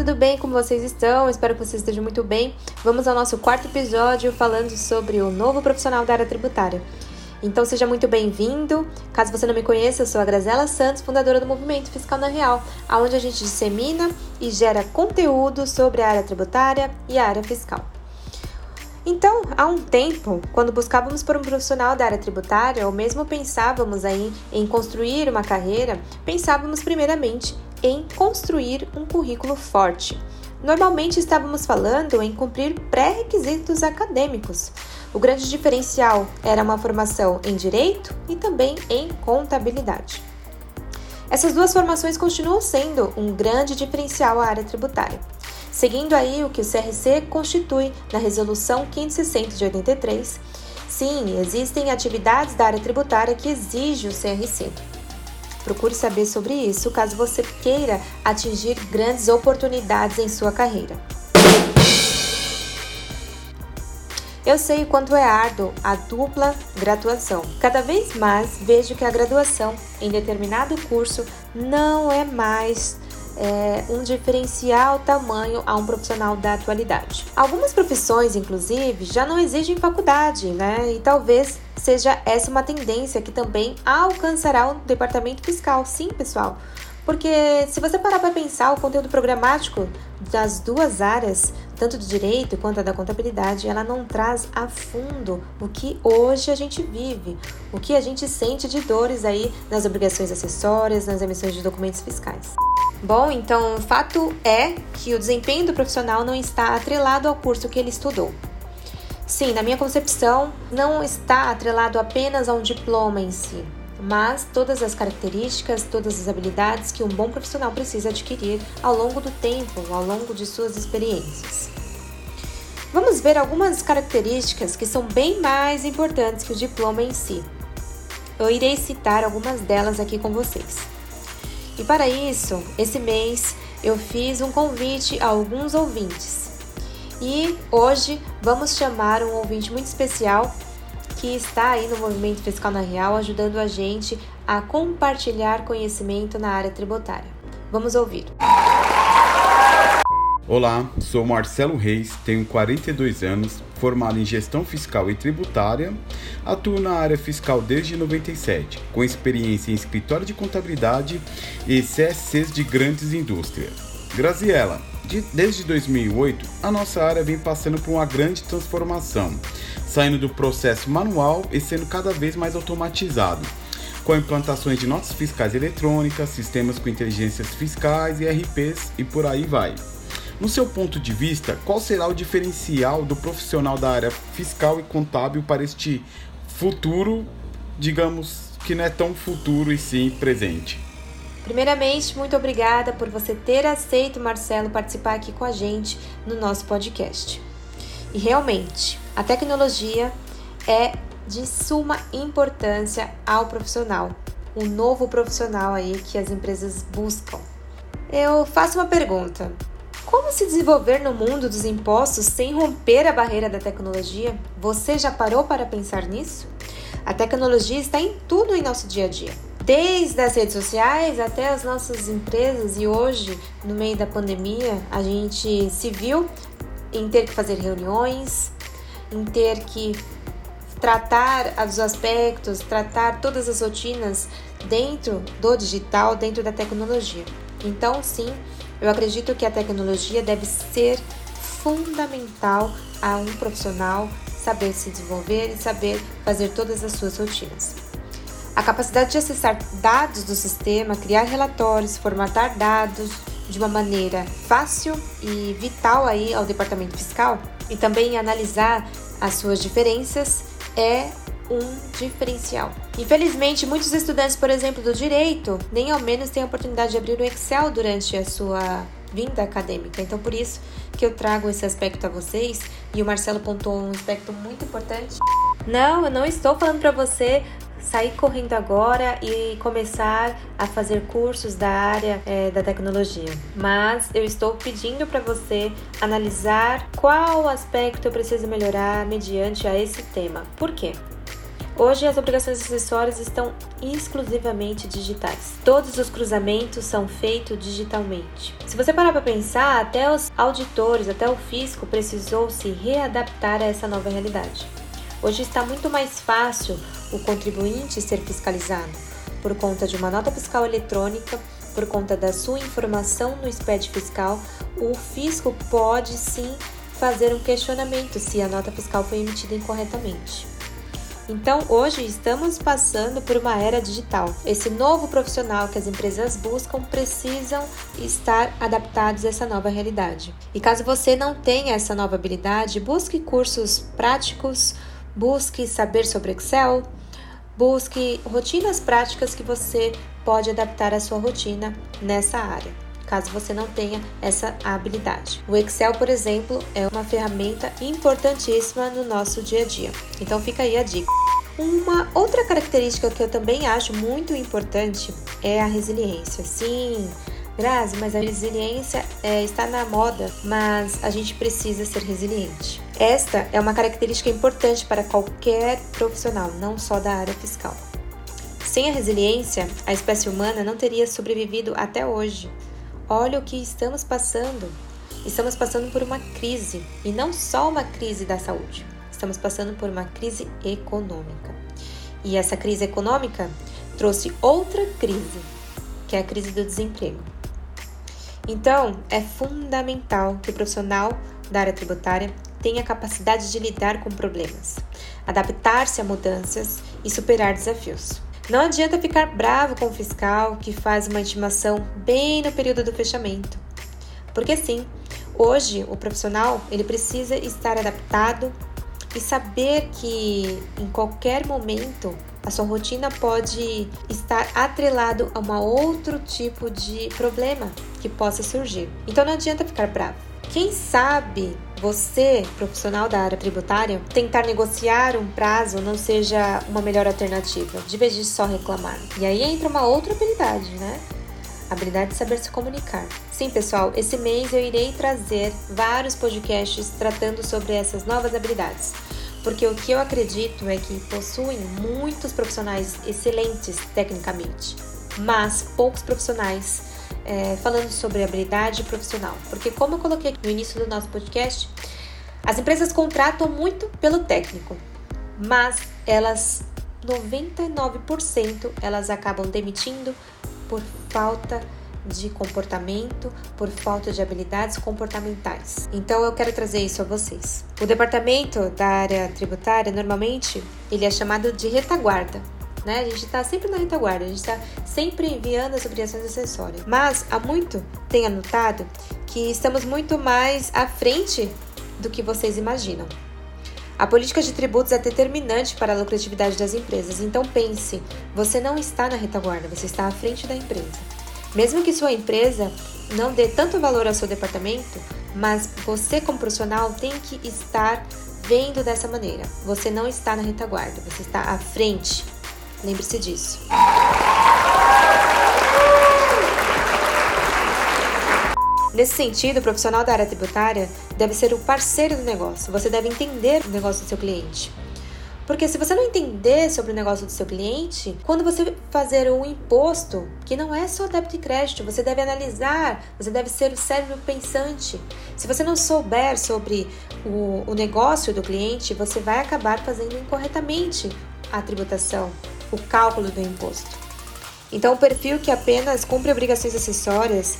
tudo bem? Como vocês estão? Espero que vocês estejam muito bem. Vamos ao nosso quarto episódio falando sobre o novo profissional da área tributária. Então seja muito bem-vindo. Caso você não me conheça, eu sou a Grazela Santos, fundadora do Movimento Fiscal na Real, onde a gente dissemina e gera conteúdo sobre a área tributária e a área fiscal. Então, há um tempo, quando buscávamos por um profissional da área tributária ou mesmo pensávamos aí em construir uma carreira, pensávamos primeiramente em construir um currículo forte. Normalmente estávamos falando em cumprir pré-requisitos acadêmicos. O grande diferencial era uma formação em direito e também em contabilidade. Essas duas formações continuam sendo um grande diferencial à área tributária. Seguindo aí o que o CRC constitui na Resolução 560 de 83, sim, existem atividades da área tributária que exigem o CRC. Procure saber sobre isso caso você queira atingir grandes oportunidades em sua carreira. Eu sei o quanto é árduo a dupla graduação. Cada vez mais vejo que a graduação em determinado curso não é mais é, um diferencial tamanho a um profissional da atualidade. Algumas profissões, inclusive, já não exigem faculdade, né? E talvez seja essa uma tendência que também alcançará o departamento fiscal. Sim, pessoal. Porque se você parar para pensar, o conteúdo programático das duas áreas, tanto do direito quanto da contabilidade, ela não traz a fundo o que hoje a gente vive, o que a gente sente de dores aí nas obrigações acessórias, nas emissões de documentos fiscais. Bom, então o fato é que o desempenho do profissional não está atrelado ao curso que ele estudou. Sim, na minha concepção, não está atrelado apenas a um diploma em si, mas todas as características, todas as habilidades que um bom profissional precisa adquirir ao longo do tempo, ao longo de suas experiências. Vamos ver algumas características que são bem mais importantes que o diploma em si. Eu irei citar algumas delas aqui com vocês. E para isso, esse mês eu fiz um convite a alguns ouvintes. E hoje vamos chamar um ouvinte muito especial que está aí no Movimento Fiscal na Real, ajudando a gente a compartilhar conhecimento na área tributária. Vamos ouvir. Olá, sou Marcelo Reis, tenho 42 anos, formado em gestão fiscal e tributária, atuo na área fiscal desde 97, com experiência em escritório de contabilidade e CSCs de grandes indústrias. Graziela, de, desde 2008, a nossa área vem passando por uma grande transformação, saindo do processo manual e sendo cada vez mais automatizado com implantações de notas fiscais eletrônicas, sistemas com inteligências fiscais e RPs e por aí vai. No seu ponto de vista, qual será o diferencial do profissional da área fiscal e contábil para este futuro, digamos que não é tão futuro e sim presente? Primeiramente, muito obrigada por você ter aceito, Marcelo, participar aqui com a gente no nosso podcast. E realmente, a tecnologia é de suma importância ao profissional, o novo profissional aí que as empresas buscam. Eu faço uma pergunta: como se desenvolver no mundo dos impostos sem romper a barreira da tecnologia? Você já parou para pensar nisso? A tecnologia está em tudo em nosso dia a dia. Desde as redes sociais até as nossas empresas, e hoje, no meio da pandemia, a gente se viu em ter que fazer reuniões, em ter que tratar os aspectos, tratar todas as rotinas dentro do digital, dentro da tecnologia. Então, sim, eu acredito que a tecnologia deve ser fundamental a um profissional saber se desenvolver e saber fazer todas as suas rotinas. A capacidade de acessar dados do sistema, criar relatórios, formatar dados de uma maneira fácil e vital aí ao departamento fiscal e também analisar as suas diferenças é um diferencial. Infelizmente, muitos estudantes, por exemplo, do direito, nem ao menos têm a oportunidade de abrir o Excel durante a sua vinda acadêmica. Então, por isso que eu trago esse aspecto a vocês e o Marcelo pontuou um aspecto muito importante. Não, eu não estou falando para você sair correndo agora e começar a fazer cursos da área é, da tecnologia. Mas eu estou pedindo para você analisar qual aspecto eu preciso melhorar mediante a esse tema. Por quê? Hoje as obrigações acessórias estão exclusivamente digitais. Todos os cruzamentos são feitos digitalmente. Se você parar para pensar, até os auditores, até o fisco precisou se readaptar a essa nova realidade. Hoje está muito mais fácil o contribuinte ser fiscalizado por conta de uma nota fiscal eletrônica, por conta da sua informação no SPED fiscal, o fisco pode sim fazer um questionamento se a nota fiscal foi emitida incorretamente. Então, hoje estamos passando por uma era digital. Esse novo profissional que as empresas buscam precisam estar adaptados a essa nova realidade. E caso você não tenha essa nova habilidade, busque cursos práticos, busque saber sobre Excel, busque rotinas práticas que você pode adaptar a sua rotina nessa área caso você não tenha essa habilidade. O Excel, por exemplo, é uma ferramenta importantíssima no nosso dia a dia. Então fica aí a dica. Uma outra característica que eu também acho muito importante é a resiliência. Sim, Grazi, mas a resiliência é, está na moda, mas a gente precisa ser resiliente. Esta é uma característica importante para qualquer profissional, não só da área fiscal. Sem a resiliência, a espécie humana não teria sobrevivido até hoje. Olha o que estamos passando. Estamos passando por uma crise, e não só uma crise da saúde. Estamos passando por uma crise econômica. E essa crise econômica trouxe outra crise, que é a crise do desemprego. Então, é fundamental que o profissional da área tributária tenha capacidade de lidar com problemas, adaptar-se a mudanças e superar desafios. Não adianta ficar bravo com o fiscal que faz uma intimação bem no período do fechamento. Porque sim, hoje o profissional ele precisa estar adaptado e saber que em qualquer momento a sua rotina pode estar atrelado a um outro tipo de problema que possa surgir. Então não adianta ficar bravo. Quem sabe você, profissional da área tributária, tentar negociar um prazo não seja uma melhor alternativa, de vez de só reclamar. E aí entra uma outra habilidade, né? A habilidade de saber se comunicar. Sim, pessoal, esse mês eu irei trazer vários podcasts tratando sobre essas novas habilidades. Porque o que eu acredito é que possuem muitos profissionais excelentes tecnicamente, mas poucos profissionais é, falando sobre habilidade profissional. Porque, como eu coloquei no início do nosso podcast, as empresas contratam muito pelo técnico, mas elas, 99%, elas acabam demitindo por falta de comportamento, por falta de habilidades comportamentais. Então eu quero trazer isso a vocês. O departamento da área tributária, normalmente, ele é chamado de retaguarda né? A gente está sempre na retaguarda, a gente está sempre enviando as obrigações acessórias. Mas há muito tenho anotado que estamos muito mais à frente do que vocês imaginam. A política de tributos é determinante para a lucratividade das empresas, então pense, você não está na retaguarda, você está à frente da empresa. Mesmo que sua empresa não dê tanto valor ao seu departamento, mas você como profissional tem que estar vendo dessa maneira. Você não está na retaguarda, você está à frente Lembre-se disso. Nesse sentido, o profissional da área tributária deve ser o parceiro do negócio. Você deve entender o negócio do seu cliente. Porque se você não entender sobre o negócio do seu cliente, quando você fazer um imposto, que não é só débito e crédito, você deve analisar, você deve ser o cérebro pensante. Se você não souber sobre o, o negócio do cliente, você vai acabar fazendo incorretamente a tributação o cálculo do imposto. Então, o perfil que apenas cumpre obrigações acessórias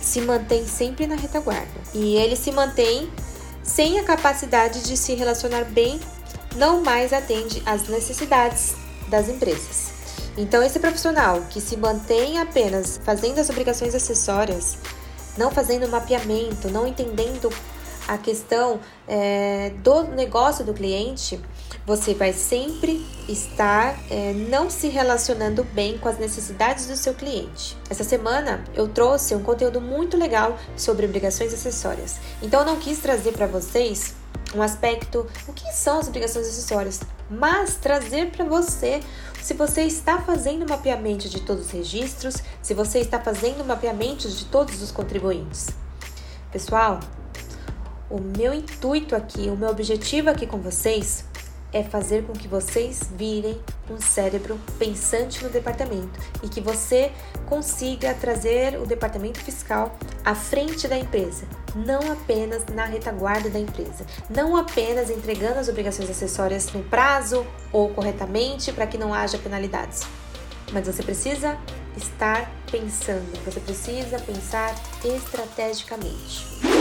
se mantém sempre na retaguarda e ele se mantém sem a capacidade de se relacionar bem, não mais atende às necessidades das empresas. Então, esse profissional que se mantém apenas fazendo as obrigações acessórias, não fazendo mapeamento, não entendendo a questão é, do negócio do cliente, você vai sempre estar é, não se relacionando bem com as necessidades do seu cliente. Essa semana eu trouxe um conteúdo muito legal sobre obrigações acessórias. Então eu não quis trazer para vocês um aspecto o que são as obrigações acessórias, mas trazer para você se você está fazendo mapeamento de todos os registros, se você está fazendo mapeamento de todos os contribuintes. Pessoal, o meu intuito aqui, o meu objetivo aqui com vocês é fazer com que vocês virem um cérebro pensante no departamento e que você consiga trazer o departamento fiscal à frente da empresa, não apenas na retaguarda da empresa, não apenas entregando as obrigações acessórias no prazo ou corretamente para que não haja penalidades. Mas você precisa estar pensando, você precisa pensar estrategicamente.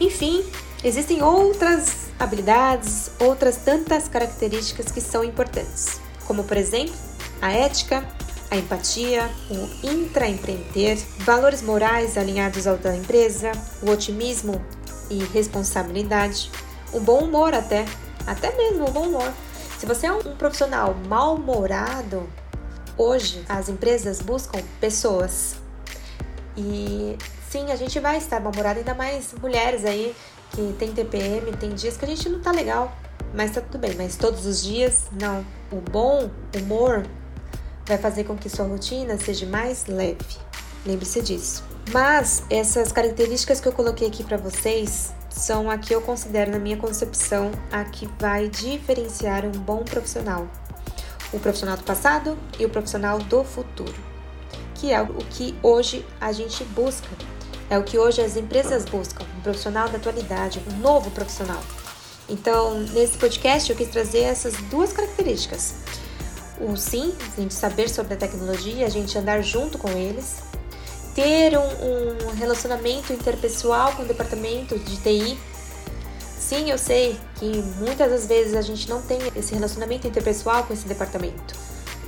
Enfim, existem outras habilidades, outras tantas características que são importantes, como por exemplo a ética, a empatia, o intraempreender, valores morais alinhados ao da empresa, o otimismo e responsabilidade, o bom humor até, até mesmo o bom humor. Se você é um profissional mal-humorado, hoje as empresas buscam pessoas. E sim, a gente vai estar mal-humorado, ainda mais mulheres aí que tem TPM, tem dias que a gente não tá legal, mas tá tudo bem. Mas todos os dias, não. O bom humor vai fazer com que sua rotina seja mais leve. Lembre-se disso. Mas essas características que eu coloquei aqui para vocês são a que eu considero, na minha concepção, a que vai diferenciar um bom profissional. O profissional do passado e o profissional do futuro. Que é o que hoje a gente busca é o que hoje as empresas buscam, um profissional da atualidade, um novo profissional. Então, nesse podcast eu quis trazer essas duas características. O sim, a gente saber sobre a tecnologia, a gente andar junto com eles, ter um, um relacionamento interpessoal com o departamento de TI. Sim, eu sei que muitas das vezes a gente não tem esse relacionamento interpessoal com esse departamento,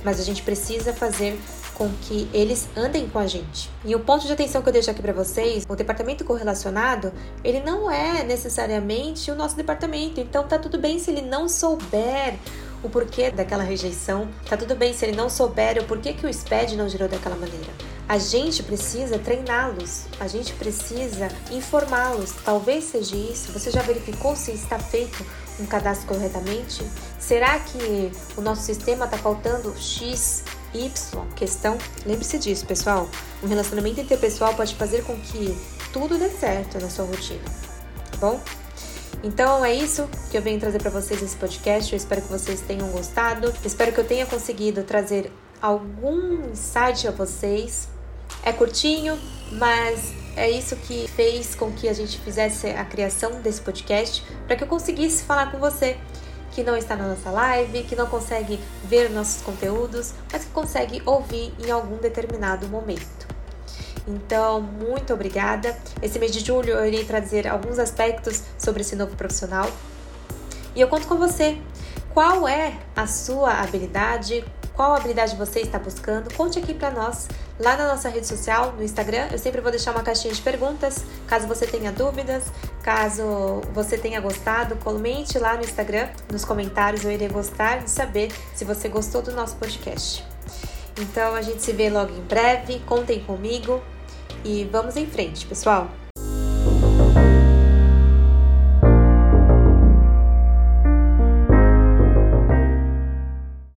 mas a gente precisa fazer com que eles andem com a gente. E o ponto de atenção que eu deixo aqui para vocês, o departamento correlacionado, ele não é necessariamente o nosso departamento. Então tá tudo bem se ele não souber o porquê daquela rejeição, tá tudo bem se ele não souber o porquê que o SPED não girou daquela maneira. A gente precisa treiná-los, a gente precisa informá-los. Talvez seja isso. Você já verificou se está feito um cadastro corretamente? Será que o nosso sistema está faltando X Y, questão, lembre-se disso, pessoal. Um relacionamento interpessoal pode fazer com que tudo dê certo na sua rotina, tá bom? Então é isso que eu venho trazer para vocês nesse podcast. Eu espero que vocês tenham gostado. Espero que eu tenha conseguido trazer algum insight a vocês. É curtinho, mas é isso que fez com que a gente fizesse a criação desse podcast para que eu conseguisse falar com você que não está na nossa live, que não consegue ver nossos conteúdos, mas que consegue ouvir em algum determinado momento. Então, muito obrigada. Esse mês de julho eu irei trazer alguns aspectos sobre esse novo profissional. E eu conto com você. Qual é a sua habilidade? Qual habilidade você está buscando? Conte aqui para nós lá na nossa rede social, no Instagram. Eu sempre vou deixar uma caixinha de perguntas, caso você tenha dúvidas, caso você tenha gostado, comente lá no Instagram, nos comentários. Eu irei gostar de saber se você gostou do nosso podcast. Então a gente se vê logo em breve. Contem comigo e vamos em frente, pessoal.